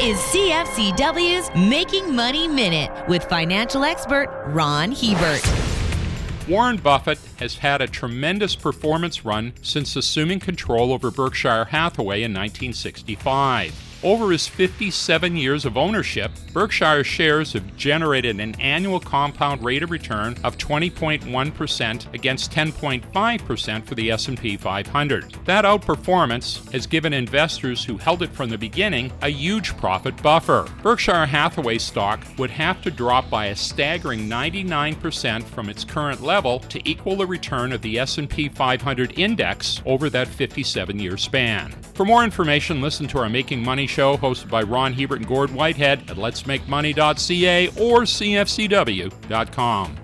is CFCW's Making Money Minute with financial expert Ron Hebert. Warren Buffett has had a tremendous performance run since assuming control over Berkshire Hathaway in 1965. Over his 57 years of ownership, Berkshire shares have generated an annual compound rate of return of 20.1% against 10.5% for the S&P 500. That outperformance has given investors who held it from the beginning a huge profit buffer. Berkshire Hathaway stock would have to drop by a staggering 99% from its current level to equal the return of the S&P 500 index over that 57-year span. For more information, listen to our Making Money show hosted by Ron Hebert and Gord Whitehead at letsmakemoney.ca or cfcw.com.